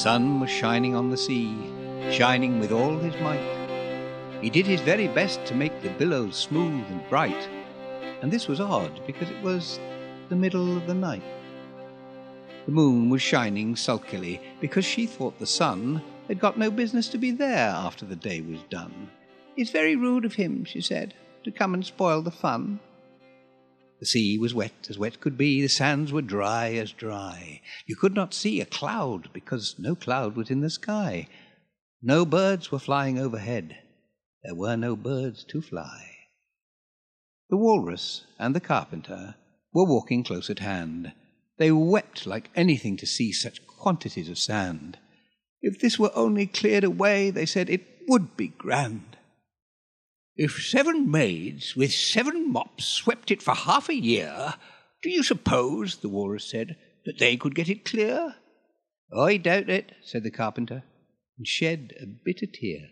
sun was shining on the sea, shining with all his might. He did his very best to make the billows smooth and bright, and this was odd because it was the middle of the night. The moon was shining sulkily because she thought the sun had got no business to be there after the day was done. It's very rude of him, she said, to come and spoil the fun. The sea was wet as wet could be, the sands were dry as dry. You could not see a cloud because no cloud was in the sky. No birds were flying overhead. There were no birds to fly. The walrus and the carpenter were walking close at hand. They wept like anything to see such quantities of sand. If this were only cleared away, they said, it would be grand. If seven maids with seven mops swept it for half a year, do you suppose, the walrus said, that they could get it clear? I doubt it, said the carpenter, and shed a bitter tear.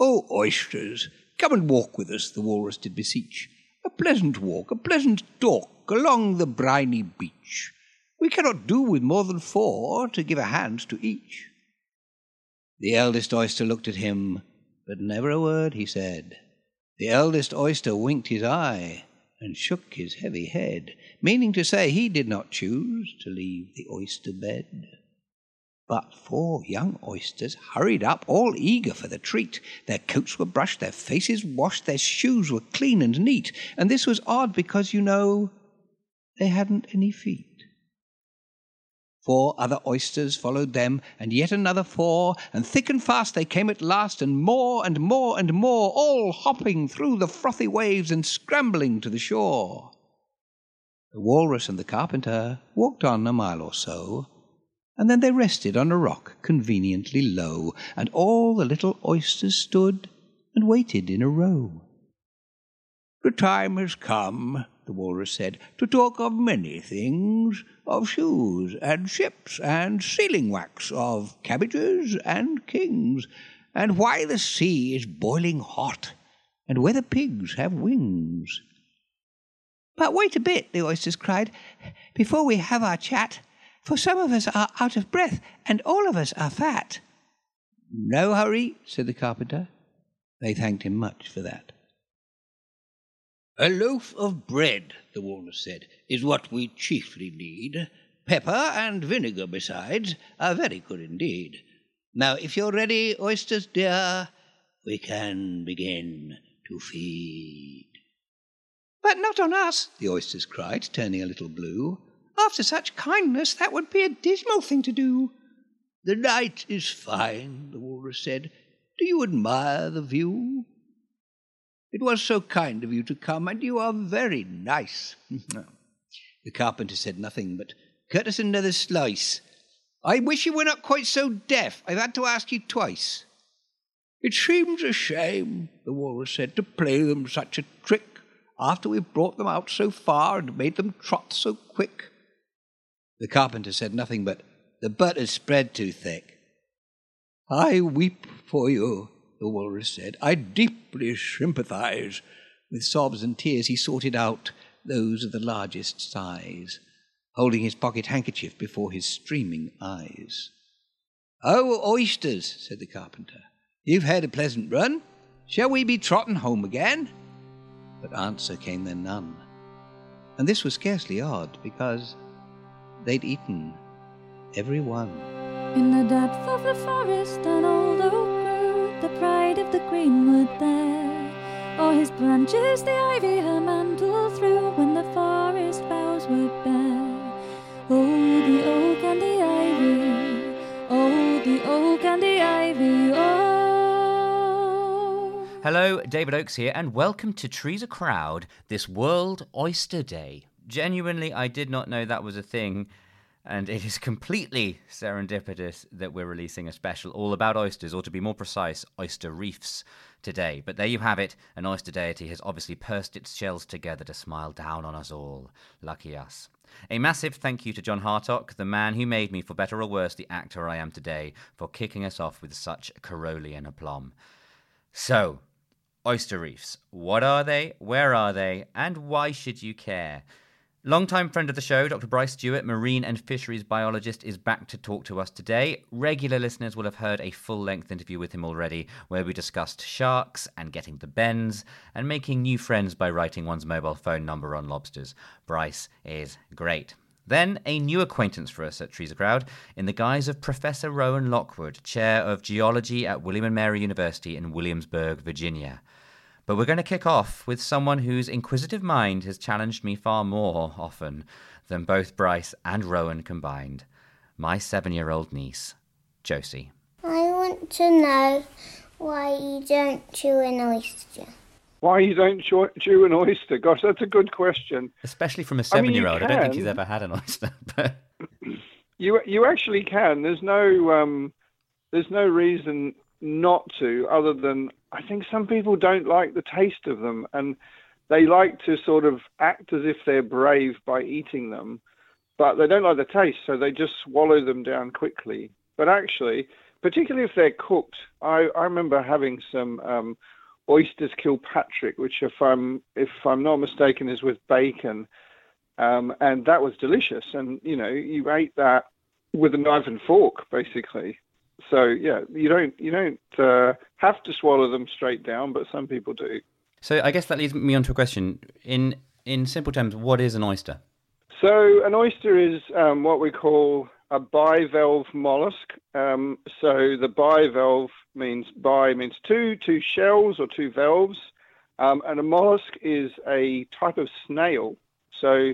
Oh, oysters, come and walk with us, the walrus did beseech. A pleasant walk, a pleasant talk along the briny beach. We cannot do with more than four to give a hand to each. The eldest oyster looked at him but never a word he said. The eldest oyster winked his eye and shook his heavy head, meaning to say he did not choose to leave the oyster bed. But four young oysters hurried up, all eager for the treat. Their coats were brushed, their faces washed, their shoes were clean and neat, and this was odd because, you know, they hadn't any feet. Four other oysters followed them, and yet another four, and thick and fast they came at last, and more and more and more, all hopping through the frothy waves and scrambling to the shore. The walrus and the carpenter walked on a mile or so, and then they rested on a rock conveniently low, and all the little oysters stood and waited in a row. The time has come, the walrus said, to talk of many things, of shoes and ships and sealing wax, of cabbages and kings, and why the sea is boiling hot, and whether pigs have wings. But wait a bit, the oysters cried, before we have our chat, for some of us are out of breath, and all of us are fat. No hurry, said the carpenter. They thanked him much for that. A loaf of bread, the walrus said, is what we chiefly need. Pepper and vinegar, besides, are very good indeed. Now, if you're ready, oysters dear, we can begin to feed. But not on us, the oysters cried, turning a little blue. After such kindness, that would be a dismal thing to do. The night is fine, the walrus said. Do you admire the view? It was so kind of you to come, and you are very nice. the carpenter said nothing, but cut us another slice. I wish you were not quite so deaf. I've had to ask you twice. It seems a shame, the walrus said, to play them such a trick after we've brought them out so far and made them trot so quick. The carpenter said nothing, but the butter's spread too thick. I weep for you, the walrus said. I deeply sympathize. With sobs and tears he sorted out those of the largest size, holding his pocket handkerchief before his streaming eyes. Oh, oysters, said the carpenter, you've had a pleasant run. Shall we be trotting home again? But answer came there none. And this was scarcely odd, because they'd eaten every one. In the depth of the forest, an old oak the pride of the greenwood there. O'er his branches the ivy her mantle threw when the forest boughs were bare. Oh, the oak and the ivy, oh, the oak and the ivy, oh. Hello, David Oakes here, and welcome to Trees a Crowd, this World Oyster Day. Genuinely, I did not know that was a thing and it is completely serendipitous that we're releasing a special all about oysters, or to be more precise, oyster reefs today. But there you have it. An oyster deity has obviously pursed its shells together to smile down on us all. Lucky us. A massive thank you to John Hartock, the man who made me, for better or worse, the actor I am today, for kicking us off with such Carrollian aplomb. So, oyster reefs. What are they? Where are they? And why should you care? Longtime friend of the show, Dr. Bryce Stewart, marine and fisheries biologist, is back to talk to us today. Regular listeners will have heard a full length interview with him already, where we discussed sharks and getting the bends and making new friends by writing one's mobile phone number on lobsters. Bryce is great. Then, a new acquaintance for us at Trees Crowd in the guise of Professor Rowan Lockwood, Chair of Geology at William and Mary University in Williamsburg, Virginia. But we're going to kick off with someone whose inquisitive mind has challenged me far more often than both Bryce and Rowan combined. My seven year old niece, Josie. I want to know why you don't chew an oyster. Why you don't chew, chew an oyster? Gosh, that's a good question. Especially from a seven year old. I don't think can. she's ever had an oyster. But You you actually can. There's no um, there's no reason not to, other than I think some people don't like the taste of them, and they like to sort of act as if they're brave by eating them, but they don't like the taste, so they just swallow them down quickly. But actually, particularly if they're cooked, I, I remember having some um, oysters Kilpatrick, which if I'm if I'm not mistaken is with bacon, um, and that was delicious. And you know, you ate that with a knife and fork, basically. So yeah, you don't you don't uh, have to swallow them straight down, but some people do. so I guess that leads me on to a question. In in simple terms, what is an oyster? So an oyster is um, what we call a bivalve mollusk. Um, so the bivalve means bi means two, two shells or two valves, um, and a mollusk is a type of snail. So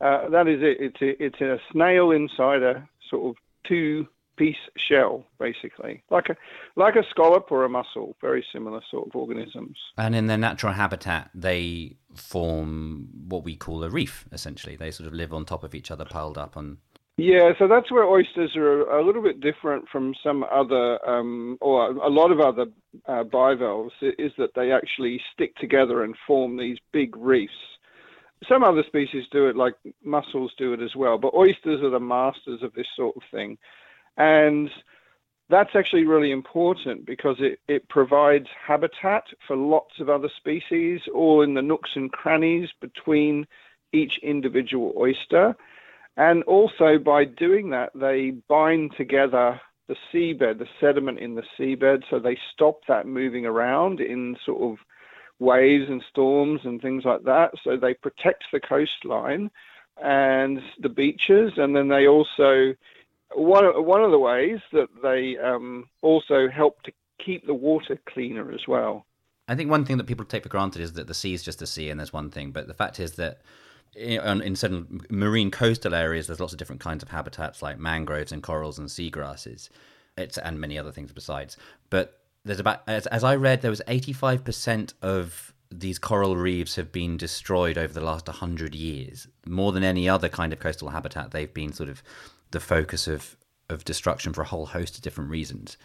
uh, that is it. It's a, it's a snail inside a sort of two piece shell, basically, like a like a scallop or a mussel. Very similar sort of organisms. And in their natural habitat, they form what we call a reef, essentially. They sort of live on top of each other, piled up on. Yeah, so that's where oysters are a little bit different from some other, um, or a lot of other uh, bivalves, is that they actually stick together and form these big reefs. Some other species do it, like mussels do it as well, but oysters are the masters of this sort of thing. And that's actually really important because it, it provides habitat for lots of other species, all in the nooks and crannies between each individual oyster. And also by doing that, they bind together the seabed, the sediment in the seabed, so they stop that moving around in sort of waves and storms and things like that. So they protect the coastline and the beaches, and then they also one one of the ways that they um, also help to keep the water cleaner as well. I think one thing that people take for granted is that the sea is just the sea and there's one thing. But the fact is that in, in certain marine coastal areas, there's lots of different kinds of habitats like mangroves and corals and seagrasses, it's, and many other things besides. But there's about, as, as I read, there was 85% of these coral reefs have been destroyed over the last 100 years. More than any other kind of coastal habitat, they've been sort of the focus of, of destruction for a whole host of different reasons.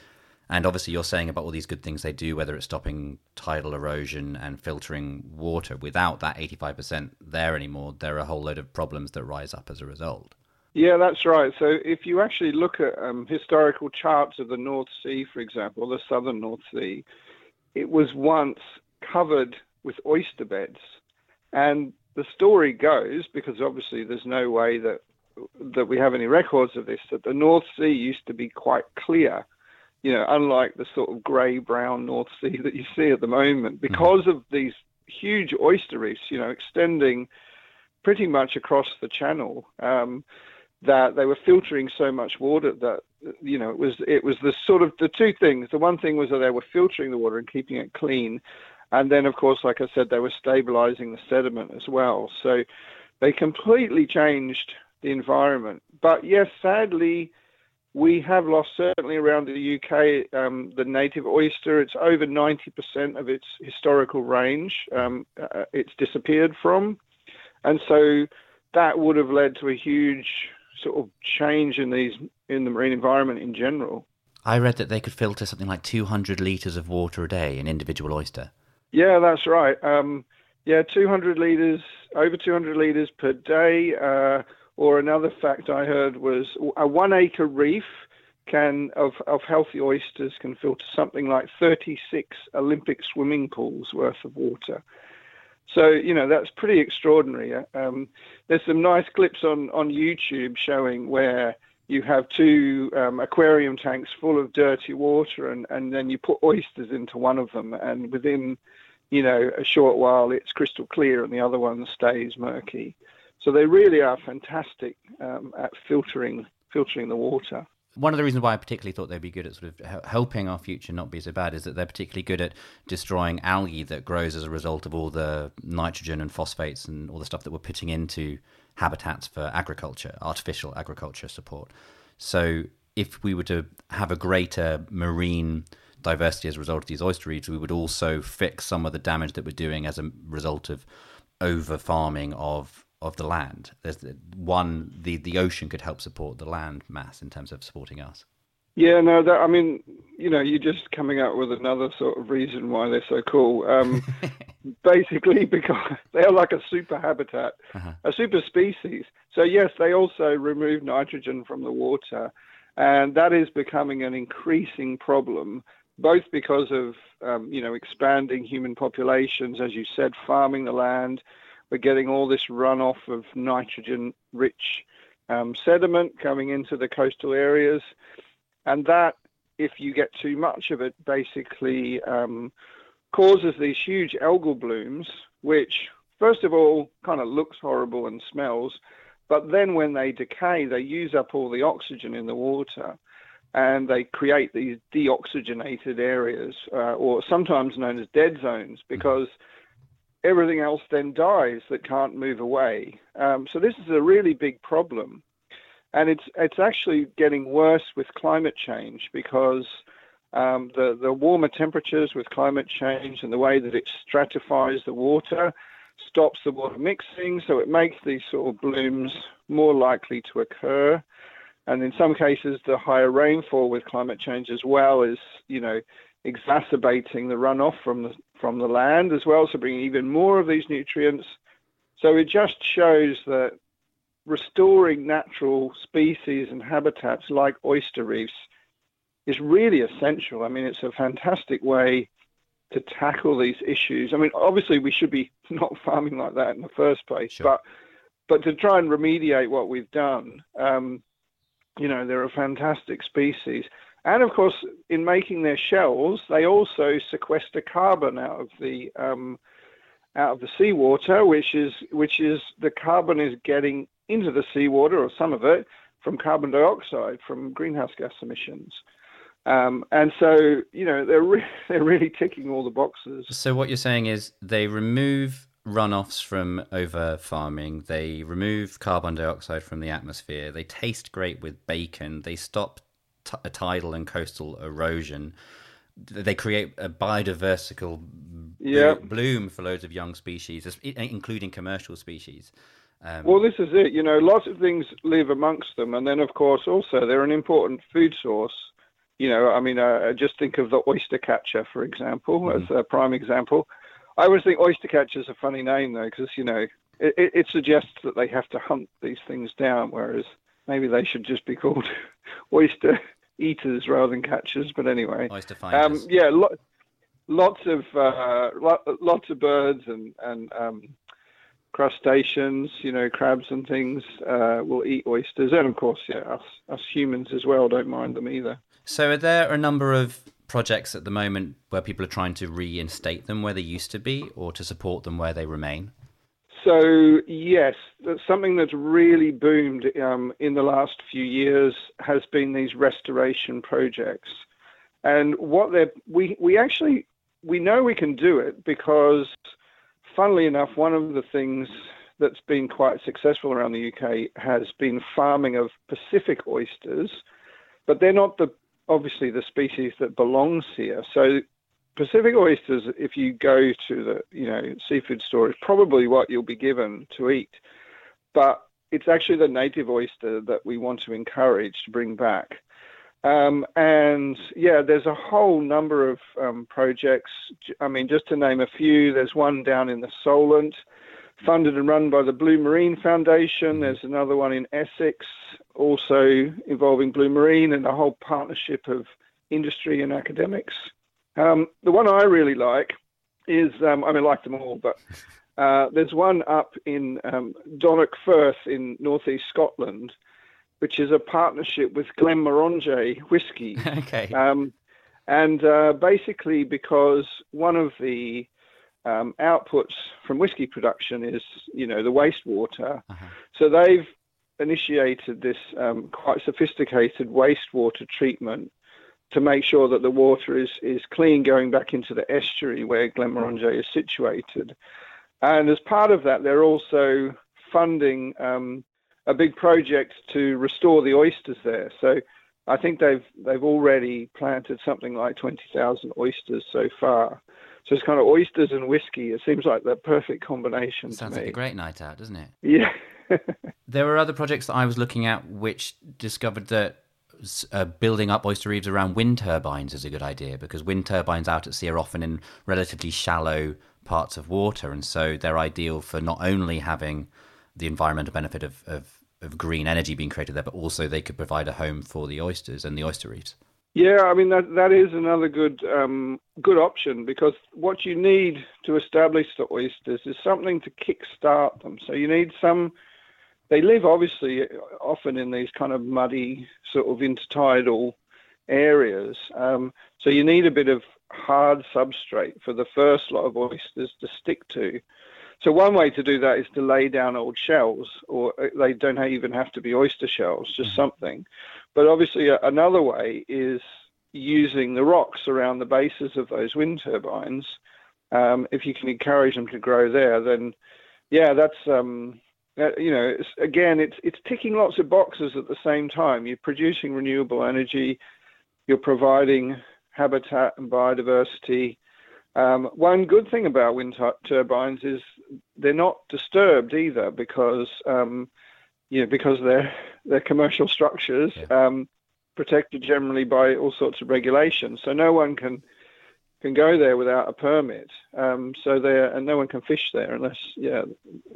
And obviously, you're saying about all these good things they do, whether it's stopping tidal erosion and filtering water. Without that 85% there anymore, there are a whole load of problems that rise up as a result. Yeah, that's right. So if you actually look at um, historical charts of the North Sea, for example, the southern North Sea, it was once covered with oyster beds. And the story goes, because obviously there's no way that that we have any records of this, that the North Sea used to be quite clear, you know, unlike the sort of grey brown North Sea that you see at the moment, because of these huge oyster reefs, you know, extending pretty much across the channel. Um, that they were filtering so much water that you know it was it was the sort of the two things. The one thing was that they were filtering the water and keeping it clean, and then of course, like I said, they were stabilizing the sediment as well. So they completely changed the environment. But yes, sadly, we have lost certainly around the UK um, the native oyster. It's over 90% of its historical range. Um, uh, it's disappeared from, and so that would have led to a huge sort of change in these in the marine environment in general. I read that they could filter something like 200 litres of water a day, an individual oyster. Yeah, that's right. Um, yeah, 200 liters, over 200 liters per day. Uh, or another fact I heard was a one acre reef can of, of healthy oysters can filter something like 36 Olympic swimming pools worth of water. So you know that's pretty extraordinary. Um, there's some nice clips on on YouTube showing where you have two um, aquarium tanks full of dirty water, and and then you put oysters into one of them, and within you know a short while it's crystal clear, and the other one stays murky. So they really are fantastic um, at filtering filtering the water one of the reasons why I particularly thought they'd be good at sort of helping our future not be so bad is that they're particularly good at destroying algae that grows as a result of all the nitrogen and phosphates and all the stuff that we're putting into habitats for agriculture, artificial agriculture support. So if we were to have a greater marine diversity as a result of these oyster reefs, we would also fix some of the damage that we're doing as a result of over farming of of the land. There's one the the ocean could help support the land mass in terms of supporting us. Yeah, no, that I mean, you know, you're just coming up with another sort of reason why they're so cool. Um, basically, because they're like a super habitat, uh-huh. a super species. So yes, they also remove nitrogen from the water, and that is becoming an increasing problem. Both because of um, you know expanding human populations, as you said, farming the land, we're getting all this runoff of nitrogen rich um, sediment coming into the coastal areas. And that, if you get too much of it, basically um, causes these huge algal blooms, which, first of all, kind of looks horrible and smells. But then when they decay, they use up all the oxygen in the water and they create these deoxygenated areas, uh, or sometimes known as dead zones, because everything else then dies that can't move away. Um, so this is a really big problem, and it's it's actually getting worse with climate change because um, the the warmer temperatures with climate change and the way that it stratifies the water stops the water mixing, so it makes these sort of blooms more likely to occur. And in some cases, the higher rainfall with climate change as well is, you know, exacerbating the runoff from the from the land as well, so bringing even more of these nutrients. So it just shows that restoring natural species and habitats like oyster reefs is really essential. I mean, it's a fantastic way to tackle these issues. I mean, obviously we should be not farming like that in the first place, sure. but but to try and remediate what we've done, um, you know, they're a fantastic species. And of course, in making their shells, they also sequester carbon out of the um, out of the seawater, which is which is the carbon is getting into the seawater, or some of it, from carbon dioxide from greenhouse gas emissions. Um, and so, you know, they're re- they're really ticking all the boxes. So what you're saying is they remove runoffs from over farming. They remove carbon dioxide from the atmosphere. They taste great with bacon. They stop t- tidal and coastal erosion. They create a biodiversical yeah. bloom for loads of young species, including commercial species. Um, well, this is it. You know, lots of things live amongst them, and then of course also they're an important food source. You know, I mean, uh, just think of the oyster catcher, for example, mm-hmm. as a prime example. I always think oyster catcher is a funny name though, because you know it, it, suggests that they have to hunt these things down, whereas maybe they should just be called oyster eaters rather than catchers. But anyway, oyster finders. Um, yeah, lo- lots of uh, lo- lots of birds and and um, crustaceans, you know, crabs and things uh, will eat oysters, and of course, yeah, us us humans as well don't mind them either. So, are there a number of projects at the moment where people are trying to reinstate them where they used to be, or to support them where they remain? So yes, something that's really boomed um, in the last few years has been these restoration projects, and what they we we actually we know we can do it because, funnily enough, one of the things that's been quite successful around the UK has been farming of Pacific oysters, but they're not the obviously the species that belongs here. So Pacific oysters, if you go to the you know seafood store, is probably what you'll be given to eat. But it's actually the native oyster that we want to encourage to bring back. Um, and yeah, there's a whole number of um, projects. I mean, just to name a few, there's one down in the Solent, funded and run by the Blue Marine Foundation. Mm-hmm. There's another one in Essex, also involving Blue Marine and a whole partnership of industry and academics. Um, the one I really like is, um, I mean, I like them all, but Uh, there's one up in um, Dornoch Firth in northeast Scotland, which is a partnership with Glenmorangie whiskey. okay. Um, and uh, basically, because one of the um, outputs from whiskey production is, you know, the wastewater. Uh-huh. So they've initiated this um, quite sophisticated wastewater treatment to make sure that the water is, is clean going back into the estuary where Glenmorangie is situated. And as part of that, they're also funding um, a big project to restore the oysters there. So I think they've they've already planted something like 20,000 oysters so far. So it's kind of oysters and whiskey. It seems like the perfect combination Sounds like a great night out, doesn't it? Yeah. There were other projects that I was looking at which discovered that uh, building up oyster reefs around wind turbines is a good idea because wind turbines out at sea are often in relatively shallow parts of water, and so they're ideal for not only having the environmental benefit of, of, of green energy being created there, but also they could provide a home for the oysters and the oyster reefs. Yeah, I mean that that is another good um, good option because what you need to establish the oysters is something to kickstart them. So you need some. They live obviously often in these kind of muddy sort of intertidal areas. Um, so you need a bit of hard substrate for the first lot of oysters to stick to. So one way to do that is to lay down old shells, or uh, they don't even have to be oyster shells, just something. But obviously, another way is using the rocks around the bases of those wind turbines. Um, if you can encourage them to grow there, then yeah, that's um, that, you know, it's, again, it's it's ticking lots of boxes at the same time. You're producing renewable energy, you're providing habitat and biodiversity. Um, one good thing about wind tu- turbines is they're not disturbed either because um, you know because they're they're commercial structures um, protected generally by all sorts of regulations. So no one can can go there without a permit. Um, so there and no one can fish there unless yeah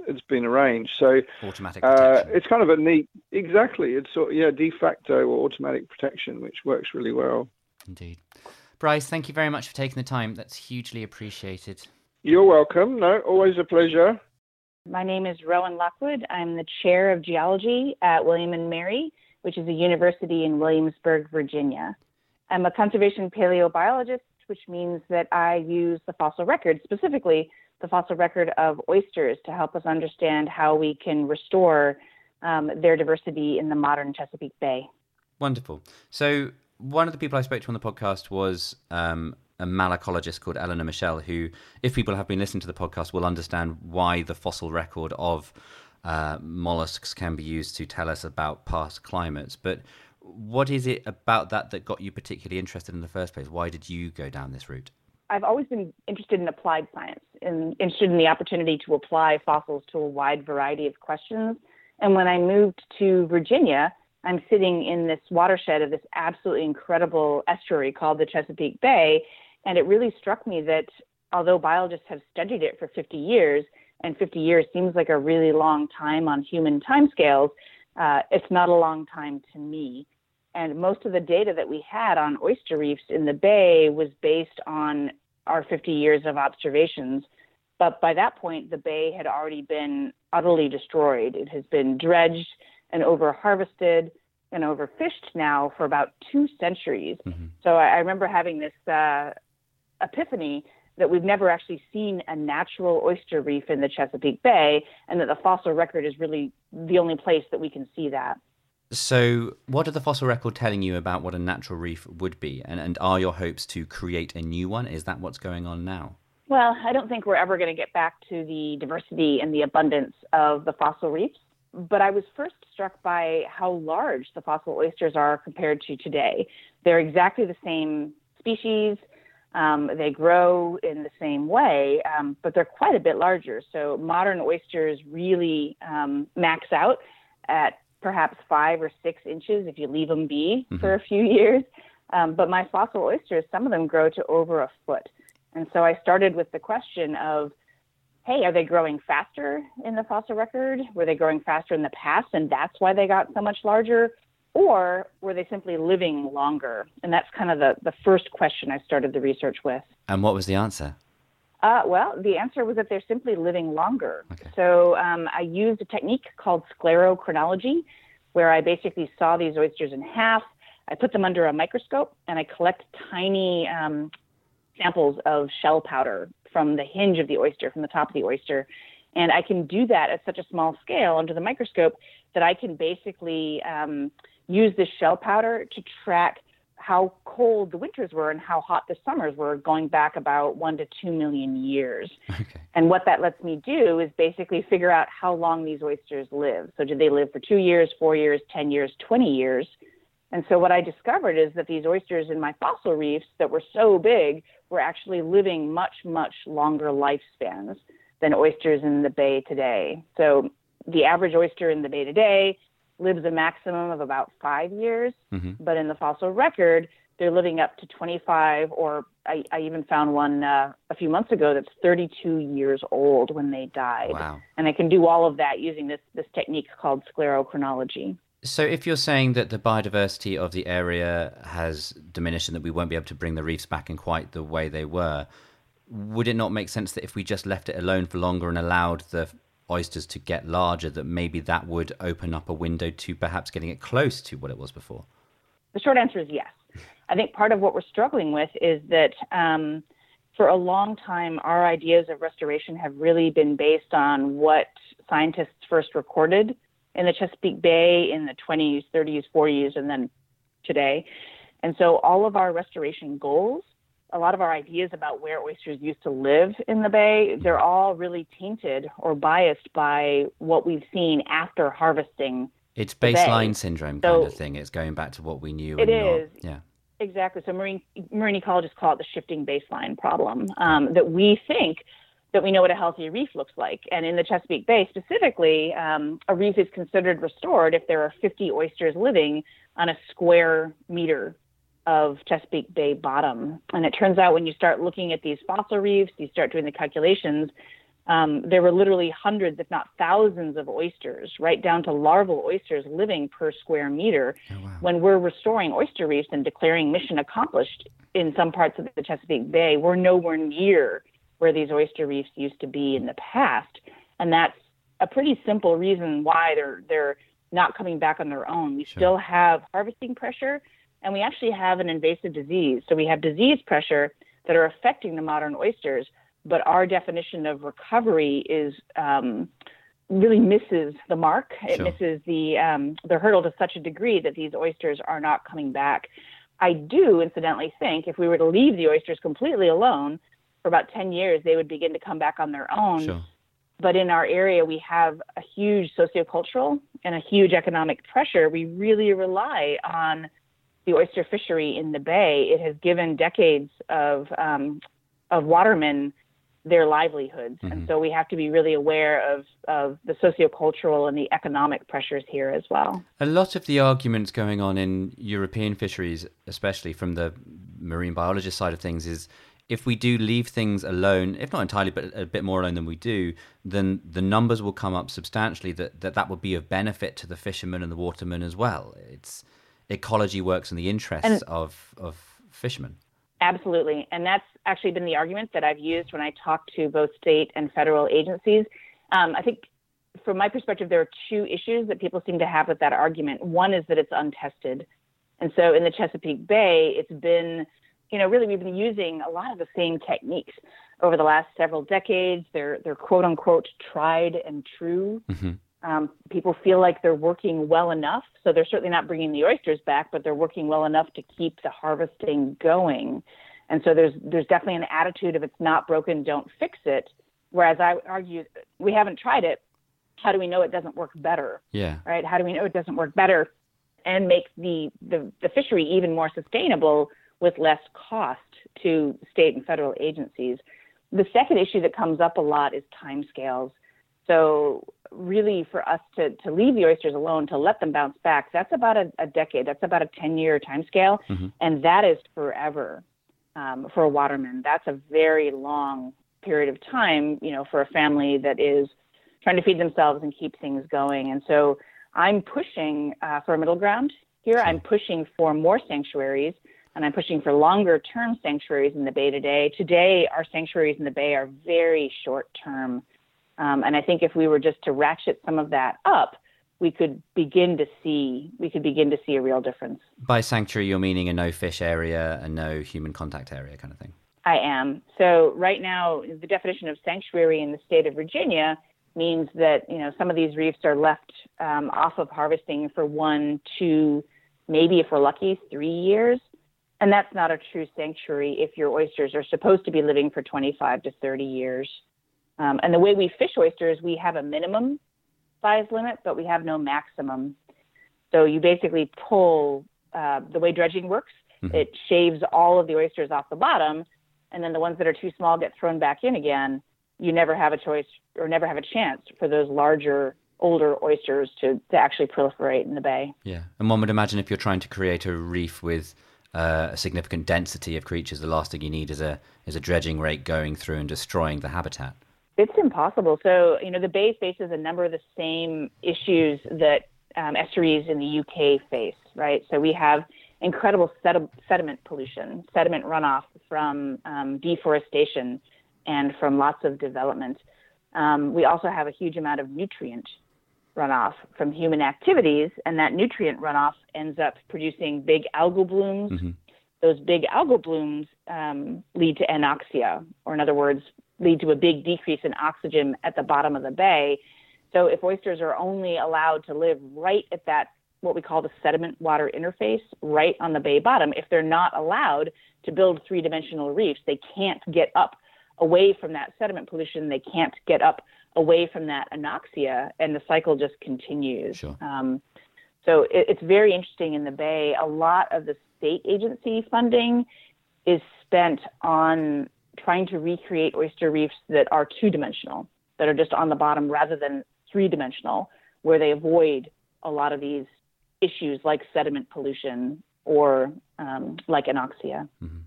it's been arranged. So Automatic uh, it's kind of a neat exactly. It's sort yeah de facto or automatic protection which works really well. Indeed. Bryce, thank you very much for taking the time. That's hugely appreciated. You're welcome. No, always a pleasure. My name is Rowan Lockwood. I'm the chair of geology at William and Mary, which is a university in Williamsburg, Virginia. I'm a conservation paleobiologist, which means that I use the fossil record, specifically the fossil record of oysters, to help us understand how we can restore um, their diversity in the modern Chesapeake Bay. Wonderful. So one of the people I spoke to on the podcast was um, a malacologist called Eleanor Michelle, who, if people have been listening to the podcast, will understand why the fossil record of uh, mollusks can be used to tell us about past climates. But what is it about that that got you particularly interested in the first place? Why did you go down this route? I've always been interested in applied science and interested in the opportunity to apply fossils to a wide variety of questions. And when I moved to Virginia, I'm sitting in this watershed of this absolutely incredible estuary called the Chesapeake Bay. And it really struck me that although biologists have studied it for 50 years, and 50 years seems like a really long time on human timescales, uh, it's not a long time to me. And most of the data that we had on oyster reefs in the bay was based on our 50 years of observations. But by that point, the bay had already been utterly destroyed. It has been dredged and over harvested and overfished now for about two centuries. So I, I remember having this uh, epiphany that we've never actually seen a natural oyster reef in the Chesapeake Bay, and that the fossil record is really the only place that we can see that. So, what are the fossil record telling you about what a natural reef would be? And, and are your hopes to create a new one? Is that what's going on now? Well, I don't think we're ever going to get back to the diversity and the abundance of the fossil reefs. But I was first struck by how large the fossil oysters are compared to today. They're exactly the same species. Um, they grow in the same way, um, but they're quite a bit larger. So modern oysters really um, max out at perhaps five or six inches if you leave them be for a few years. Um, but my fossil oysters, some of them grow to over a foot. And so I started with the question of, hey, are they growing faster in the fossil record? Were they growing faster in the past and that's why they got so much larger? Or were they simply living longer? And that's kind of the, the first question I started the research with. And what was the answer? Uh, well, the answer was that they're simply living longer. Okay. So um, I used a technique called sclerochronology, where I basically saw these oysters in half. I put them under a microscope and I collect tiny um, samples of shell powder from the hinge of the oyster, from the top of the oyster. And I can do that at such a small scale under the microscope that I can basically um, use this shell powder to track how cold the winters were and how hot the summers were going back about one to two million years. Okay. And what that lets me do is basically figure out how long these oysters live. So, do they live for two years, four years, 10 years, 20 years? And so, what I discovered is that these oysters in my fossil reefs that were so big were actually living much, much longer lifespans than oysters in the bay today. So, the average oyster in the bay today lives a maximum of about five years, Mhm. but in the fossil record, they're living up to 25, or I, I even found one uh, a few months ago that's 32 years old when they died. Wow. And I can do all of that using this, this technique called sclerochronology. So, if you're saying that the biodiversity of the area has diminished and that we won't be able to bring the reefs back in quite the way they were, would it not make sense that if we just left it alone for longer and allowed the oysters to get larger, that maybe that would open up a window to perhaps getting it close to what it was before? The short answer is yes. I think part of what we're struggling with is that um, for a long time, our ideas of restoration have really been based on what scientists first recorded in the Chesapeake Bay in the 20s, 30s, 40s, and then today. And so all of our restoration goals, a lot of our ideas about where oysters used to live in the bay, they're all really tainted or biased by what we've seen after harvesting It's baseline syndrome kind So- of thing. It's going back to what we knew. It and not- yeah. Exactly. So marine marine ecologists call it the shifting baseline problem. Um, that we think that we know what a healthy reef looks like, and in the Chesapeake Bay specifically, um, a reef is considered restored if there are 50 oysters living on a square meter of Chesapeake Bay bottom. And it turns out when you start looking at these fossil reefs, you start doing the calculations. Um, there were literally hundreds, if not thousands, of oysters, right down to larval oysters living per square meter Oh, wow. when we're restoring oyster reefs and declaring mission accomplished in some parts of the Chesapeake Bay, we're nowhere near where these oyster reefs used to be in the past. And that's a pretty simple reason why they're they're not coming back on their own. We Sure. still have harvesting pressure and we actually have an invasive disease. So we have disease pressure that are affecting the modern oysters, but our definition of recovery is um, really misses the mark. It Sure. misses the um, the hurdle to such a degree that these oysters are not coming back. I do, incidentally, think if we were to leave the oysters completely alone for about 10 years, they would begin to come back on their own. Sure. But in our area, we have a huge sociocultural and a huge economic pressure. We really rely on the oyster fishery in the bay. It has given decades of um, of watermen their livelihoods, Mhm. and so we have to be really aware of of the sociocultural and the economic pressures here as well. A lot of the arguments going on in European fisheries, especially from the marine biologist side of things, is if we do leave things alone, if not entirely, but a bit more alone than we do, then the numbers will come up substantially. That that, that would be of benefit to the fishermen and the watermen as well. It's ecology works in the interests And- of of fishermen. Absolutely. And that's actually been the argument that I've used when I talk to both state and federal agencies. Um, I think, from my perspective, there are two issues that people seem to have with that argument. One is that it's untested. And so in the Chesapeake Bay, it's been, you know, really we've been using a lot of the same techniques over the last several decades. They're, they're quote unquote tried and true. Mhm. Um, people feel like they're working well enough. So they're certainly not bringing the oysters back, but they're working well enough to keep the harvesting going. And so there's there's definitely an attitude of it's not broken, don't fix it. Whereas I argue we haven't tried it. How do we know it doesn't work better? Yeah. Right? How do we know it doesn't work better and make the, the, the fishery even more sustainable with less cost to state and federal agencies? The second issue that comes up a lot is timescales. So really for us to, to leave the oysters alone, to let them bounce back, that's about a, a decade. That's about a 10 year timescale. Mhm. And that is forever um, for a waterman. That's a very long period of time, you know, for a family that is trying to feed themselves and keep things going. And so I'm pushing uh, for a middle ground here. I'm pushing for more sanctuaries and I'm pushing for longer term sanctuaries in the Bay today. Today, our sanctuaries in the Bay are very short term. Um, and I think if we were just to ratchet some of that up, we could begin to see we could begin to see a real difference. By sanctuary, you're meaning a no fish area, a no human contact area, kind of thing. I am. So right now, the definition of sanctuary in the state of Virginia means that you know some of these reefs are left um, off of harvesting for one, two, maybe if we're lucky, three years, and that's not a true sanctuary if your oysters are supposed to be living for 25 to 30 years. Um, and the way we fish oysters, we have a minimum size limit, but we have no maximum. So you basically pull uh, the way dredging works. Mm-hmm. It shaves all of the oysters off the bottom, and then the ones that are too small get thrown back in again. You never have a choice or never have a chance for those larger, older oysters to, to actually proliferate in the bay. Yeah, and one would imagine if you're trying to create a reef with uh, a significant density of creatures, the last thing you need is a is a dredging rate going through and destroying the habitat. It's impossible. So, you know, the Bay faces a number of the same issues that um, estuaries in the UK face, right? So we have incredible sed- sediment pollution, sediment runoff from um, deforestation and from lots of development. Um, we also have a huge amount of nutrient runoff from human activities, and that nutrient runoff ends up producing big algal blooms. Mm-hmm. Those big algal blooms um, lead to anoxia, or in other words, lead to a big decrease in oxygen at the bottom of the bay. So if oysters are only allowed to live right at that what we call the sediment water interface right on the bay bottom, if they're not allowed to build three-dimensional reefs, they can't get up away from that sediment pollution. They can't get up away from that anoxia, and the cycle just continues. Sure. Um, so it, it's very interesting in the bay. A lot of the state agency funding is spent on trying to recreate oyster reefs that are two dimensional, that are just on the bottom rather than three dimensional, where they avoid a lot of these issues like sediment pollution or um, like anoxia. Mm-hmm.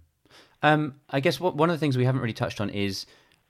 Um, I guess what, one of the things we haven't really touched on is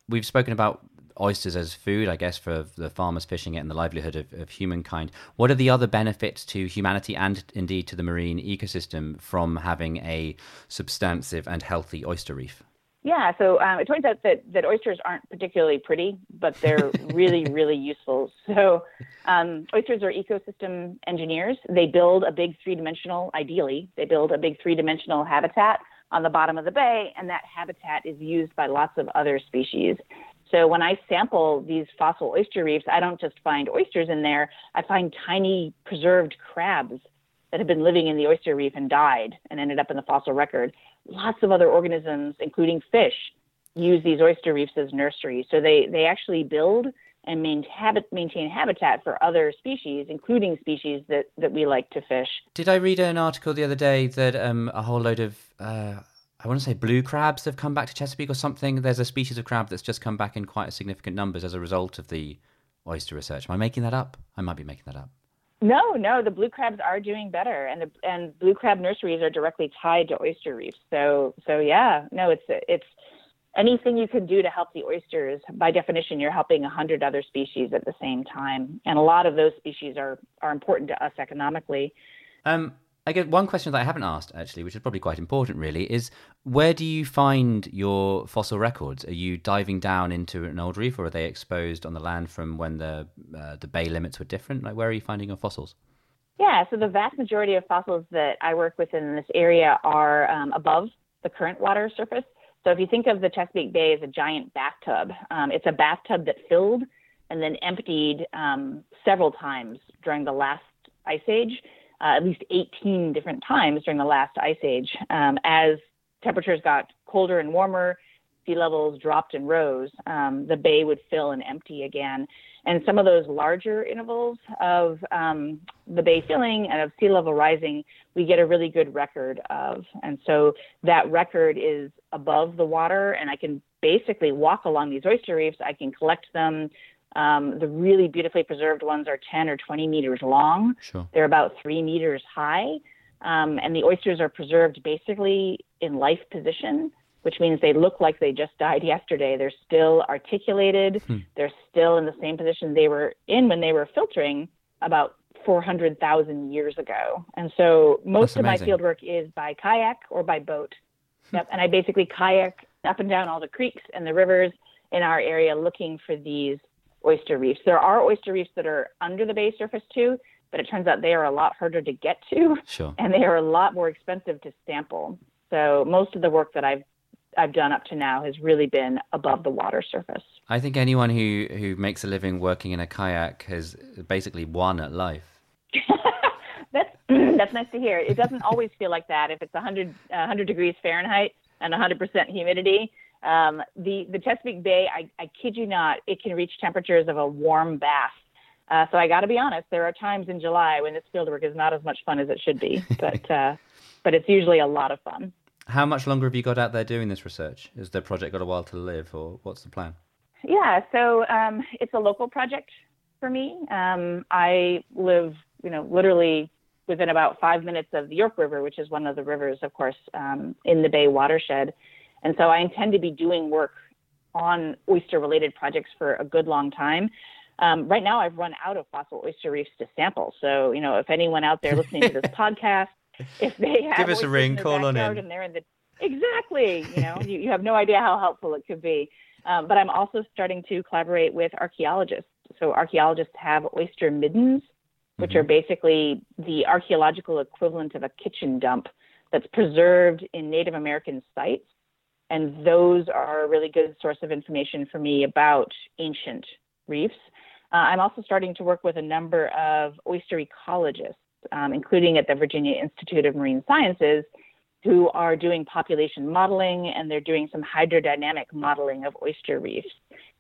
we've spoken about oysters as food, I guess, for the farmers fishing it and the livelihood of, of, humankind. What are the other benefits to humanity and indeed to the marine ecosystem from having a substantive and healthy oyster reef? Yeah, so um, it turns out that, that oysters aren't particularly pretty, but they're really, really useful. So um, oysters are ecosystem engineers. They build a big three dimensional, ideally, they build a big three dimensional habitat on the bottom of the bay, and that habitat is used by lots of other species. So when I sample these fossil oyster reefs, I don't just find oysters in there, I find tiny preserved crabs that have been living in the oyster reef and died and ended up in the fossil record lots of other organisms, including fish, use these oyster reefs as nurseries. So they, they actually build and maintain habitat for other species, including species that, that we like to fish. Did I read an article the other day that um, a whole load of, uh, I want to say blue crabs have come back to Chesapeake or something? There's a species of crab that's just come back in quite significant numbers as a result of the oyster research. Am I making that up? I might be making that up. No, no, the blue crabs are doing better, and the and blue crab nurseries are directly tied to oyster reefs. So so yeah, no, it's it's anything you can do to help the oysters. By definition, you're helping a hundred other species at the same time, and a lot of those species are are important to us economically. Um, I guess one question that I haven't asked actually, which is probably quite important, really, is where do you find your fossil records? Are you diving down into an old reef, or are they exposed on the land from when the uh, the bay limits were different? Like, where are you finding your fossils? Yeah, so the vast majority of fossils that I work with in this area are um, above the current water surface. So if you think of the Chesapeake Bay as a giant bathtub, um, it's a bathtub that filled and then emptied um, several times during the last ice age uh, at least 18 different times during the last ice age. Um, as temperatures got colder and warmer, sea levels dropped and rose, um, the bay would fill and empty again. And some of those larger intervals of um, the bay filling and of sea level rising, we get a really good record of. And so that record is above the water, and I can basically walk along these oyster reefs. I can collect them um, the really beautifully preserved ones are 10 or 20 meters long. Sure. They're about three meters high. Um, and the oysters are preserved basically in life position, which means they look like they just died yesterday. They're still articulated. Hmm. They're still in the same position they were in when they were filtering about 400,000 years ago. And so most That's of my field work is by kayak or by boat. Yep. And I basically kayak up and down all the creeks and the rivers in our area looking for these oyster reefs. There are oyster reefs that are under the bay surface too, but it turns out they are a lot harder to get to Sure. and they are a lot more expensive to sample. So most of the work that I've I've done up to now has really been above the water surface. I think anyone who, who makes a living working in a kayak has basically won at life. that's that's nice to hear. It doesn't always feel like that if it's 100 uh, 100 degrees Fahrenheit and 100% humidity. Um, the the Chesapeake Bay, I, I kid you not, it can reach temperatures of a warm bath. Uh, so I got to be honest, there are times in July when this fieldwork is not as much fun as it should be, but uh, but it's usually a lot of fun. How much longer have you got out there doing this research? Has the project got a while to live, or what's the plan? Yeah, so um, it's a local project for me. Um, I live, you know, literally within about five minutes of the York River, which is one of the rivers, of course, um, in the Bay watershed. And so I intend to be doing work on oyster-related projects for a good long time. Um, right now, I've run out of fossil oyster reefs to sample. So, you know, if anyone out there listening to this podcast, if they have Give us a ring, call on in. and they're in the exactly, you know, you, you have no idea how helpful it could be. Um, but I'm also starting to collaborate with archaeologists. So archaeologists have oyster middens, which Mm-hmm. are basically the archaeological equivalent of a kitchen dump that's preserved in Native American sites. And those are a really good source of information for me about ancient reefs. Uh, I'm also starting to work with a number of oyster ecologists, um, including at the Virginia Institute of Marine Sciences, who are doing population modeling and they're doing some hydrodynamic modeling of oyster reefs.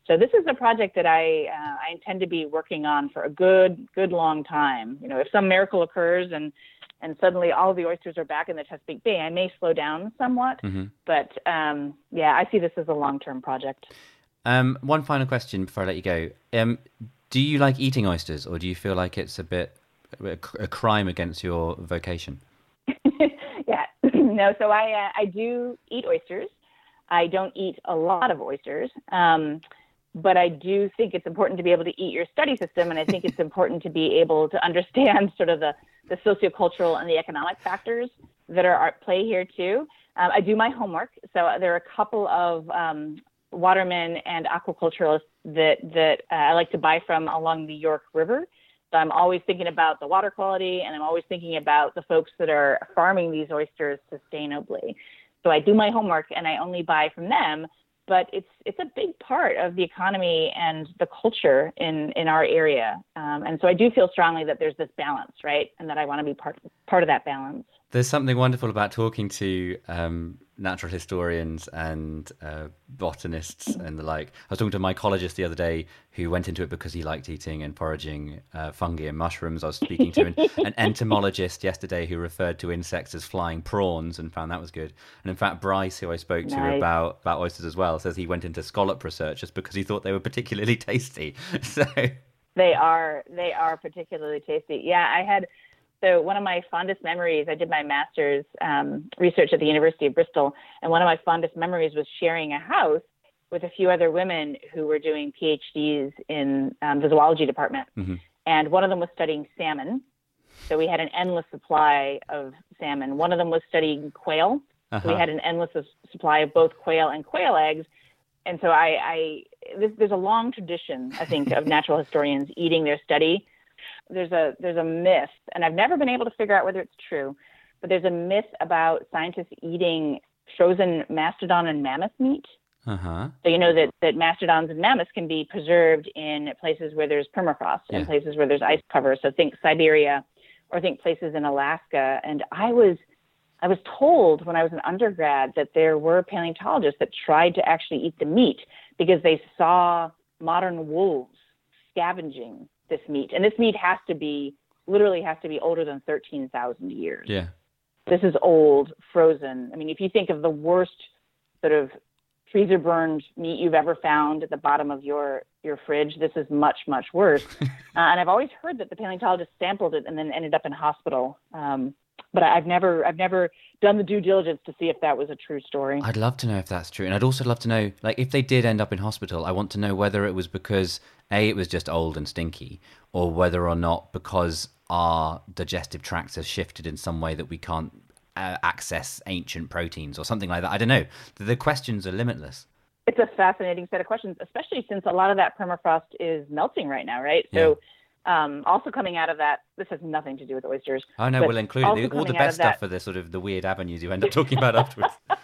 So this is a project that I uh, I intend to be working on for a good good long time. You know, if some miracle occurs and and suddenly all the oysters are back in the Chesapeake Bay, I may slow down somewhat. Mhm. But um, yeah, I see this as a long term project. Um, one final question before I let you go. Um, do you like eating oysters, or do you feel like it's a bit a, a crime against your vocation? yeah, no. So I uh, I do eat oysters. I don't eat a lot of oysters, um, but I do think it's important to be able to eat your study system, and I think it's important to be able to understand sort of the the sociocultural and the economic factors that are at play here too. Um, I do my homework, so there are a couple of um, watermen and aquaculturalists that that uh, I like to buy from along the York River. So I'm always thinking about the water quality, and I'm always thinking about the folks that are farming these oysters sustainably. So I do my homework, and I only buy from them. But it's it's a big part of the economy and the culture in in our area, um, and so I do feel strongly that there's this balance, right, and that I want to be part part of that balance. There's something wonderful about talking to um, natural historians and uh, botanists and the like. I was talking to a mycologist the other day who went into it because he liked eating and foraging uh, fungi and mushrooms. I was speaking to an, an entomologist yesterday who referred to insects as flying prawns and found that was good. And in fact, Bryce, who I spoke to Nice. about about oysters as well, says he went into scallop research just because he thought they were particularly tasty. So They are they are particularly tasty. Yeah, I had so one of my fondest memories. I did my master's um, research at the University of Bristol, and one of my fondest memories was sharing a house with a few other women who were doing PhDs in um, the zoology department, Mhm. and one of them was studying salmon. So we had an endless supply of salmon. One of them was studying quail. So we Uh-huh. had an endless supply of both quail and quail eggs. And so I, I this, there's a long tradition, I think, of natural historians eating their study. There's a there's a myth, and I've never been able to figure out whether it's true, but there's a myth about scientists eating frozen mastodon and mammoth meat. uh-huh. So you know that, that mastodons and mammoths can be preserved in places where there's permafrost and Yeah. places where there's ice cover. So think Siberia or think places in Alaska. And I was I was told when I was an undergrad that there were paleontologists that tried to actually eat the meat because they saw modern wolves scavenging this meat. And this meat has to be literally has to be older than 13,000 years Yeah. this is old, frozen. I mean, if you think of the worst sort of freezer burned meat you've ever found at the bottom of your your fridge, this is much much worse. uh, and I've always heard that the paleontologist sampled it and then ended up in hospital. Um, but I've never I've never done the due diligence to see if that was a true story. I'd love to know if that's true, and I'd also love to know, like, if they did end up in hospital, I want to know whether it was because a it was just old and stinky, or whether or not because our digestive tracts have shifted in some way that we can't uh, access ancient proteins or something like that. I don't know. The, the questions are limitless. It's a fascinating set of questions, especially since a lot of that permafrost is melting right now, right? Yeah. Um, also coming out of that, this has nothing to do with oysters. Oh no, we'll include all the best of that- stuff for the sort of the weird avenues you end up talking about afterwards.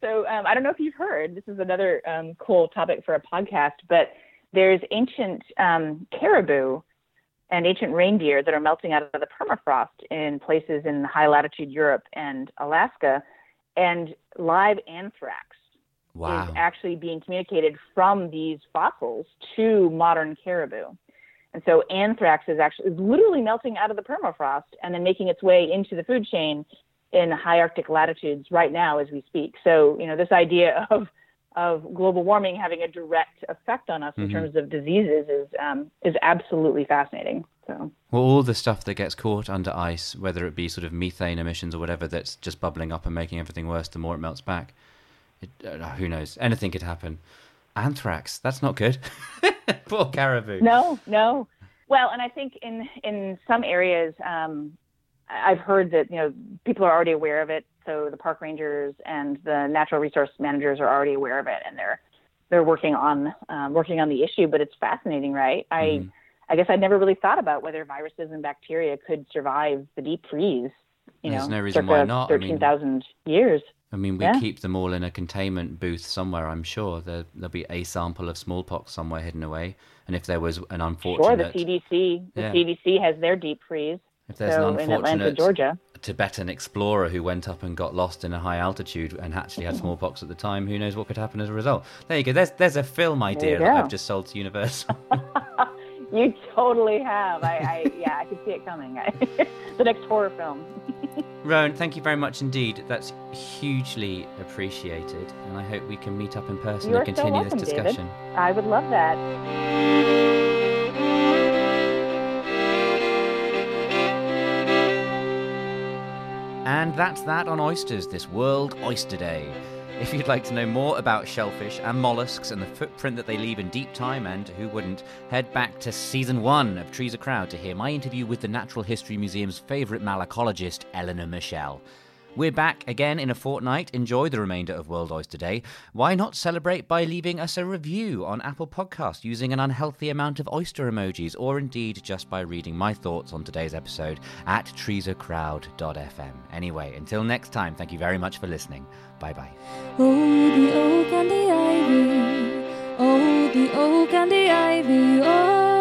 So um, I don't know if you've heard. This is another um, cool topic for a podcast, but there's ancient um, caribou and ancient reindeer that are melting out of the permafrost in places in high latitude Europe and Alaska, and live anthrax Wow. is actually being communicated from these fossils to modern caribou. And so anthrax is actually is literally melting out of the permafrost and then making its way into the food chain in high Arctic latitudes right now as we speak. So, you know, this idea of of global warming having a direct effect on us in Mhm. terms of diseases is um, is absolutely fascinating. So Well, all the stuff that gets caught under ice, whether it be sort of methane emissions or whatever, that's just bubbling up and making everything worse the more it melts back. It, uh, who knows? Anything could happen. Anthrax, that's not good. Poor caribou. No, no. Well, and I think in in some areas, um, I- I've heard that you know people are already aware of it. So the park rangers and the natural resource managers are already aware of it, and they're they're working on um, working on the issue. But it's fascinating, right? I Mhm. I guess I'd never really thought about whether viruses and bacteria could survive the deep freeze. You There's know, no reason circa why not. I mean- Thirteen thousand years. I mean, we Yeah. keep them all in a containment booth somewhere, I'm sure. There, there'll be a sample of smallpox somewhere hidden away. And if there was an unfortunate, Sure, the unfortunate, CDC the CDC has their deep freeze. if there's so an in Atlanta, unfortunate Georgia. Tibetan explorer who went up and got lost in a high altitude and actually had smallpox at the time, who knows what could happen as a result? There you go. There's there's a film idea that. I've just sold to Universal. You totally have. I, I yeah, I could see it coming. the next horror film. Rowan, thank you very much indeed. That's hugely appreciated, and I hope we can meet up in person You and are so continue welcome, this David. discussion. I would love that. And that's that on oysters this World Oyster Day. If you'd like to know more about shellfish and mollusks and the footprint that they leave in deep time, and who wouldn't, head back to season one of Trees a Crowd to hear my interview with the Natural History Museum's favourite malacologist, Eleanor Michelle. We're back again in a fortnight. Enjoy the remainder of World Oyster Day. Why not celebrate by leaving us a review on Apple Podcast using an unhealthy amount of oyster emojis, or indeed just by reading my thoughts on today's episode at treesacrowd.fm. Anyway, until next time, thank you very much for listening. Bye bye. Oh, the oak and the ivy. Oh, the oak and the ivy. Oh.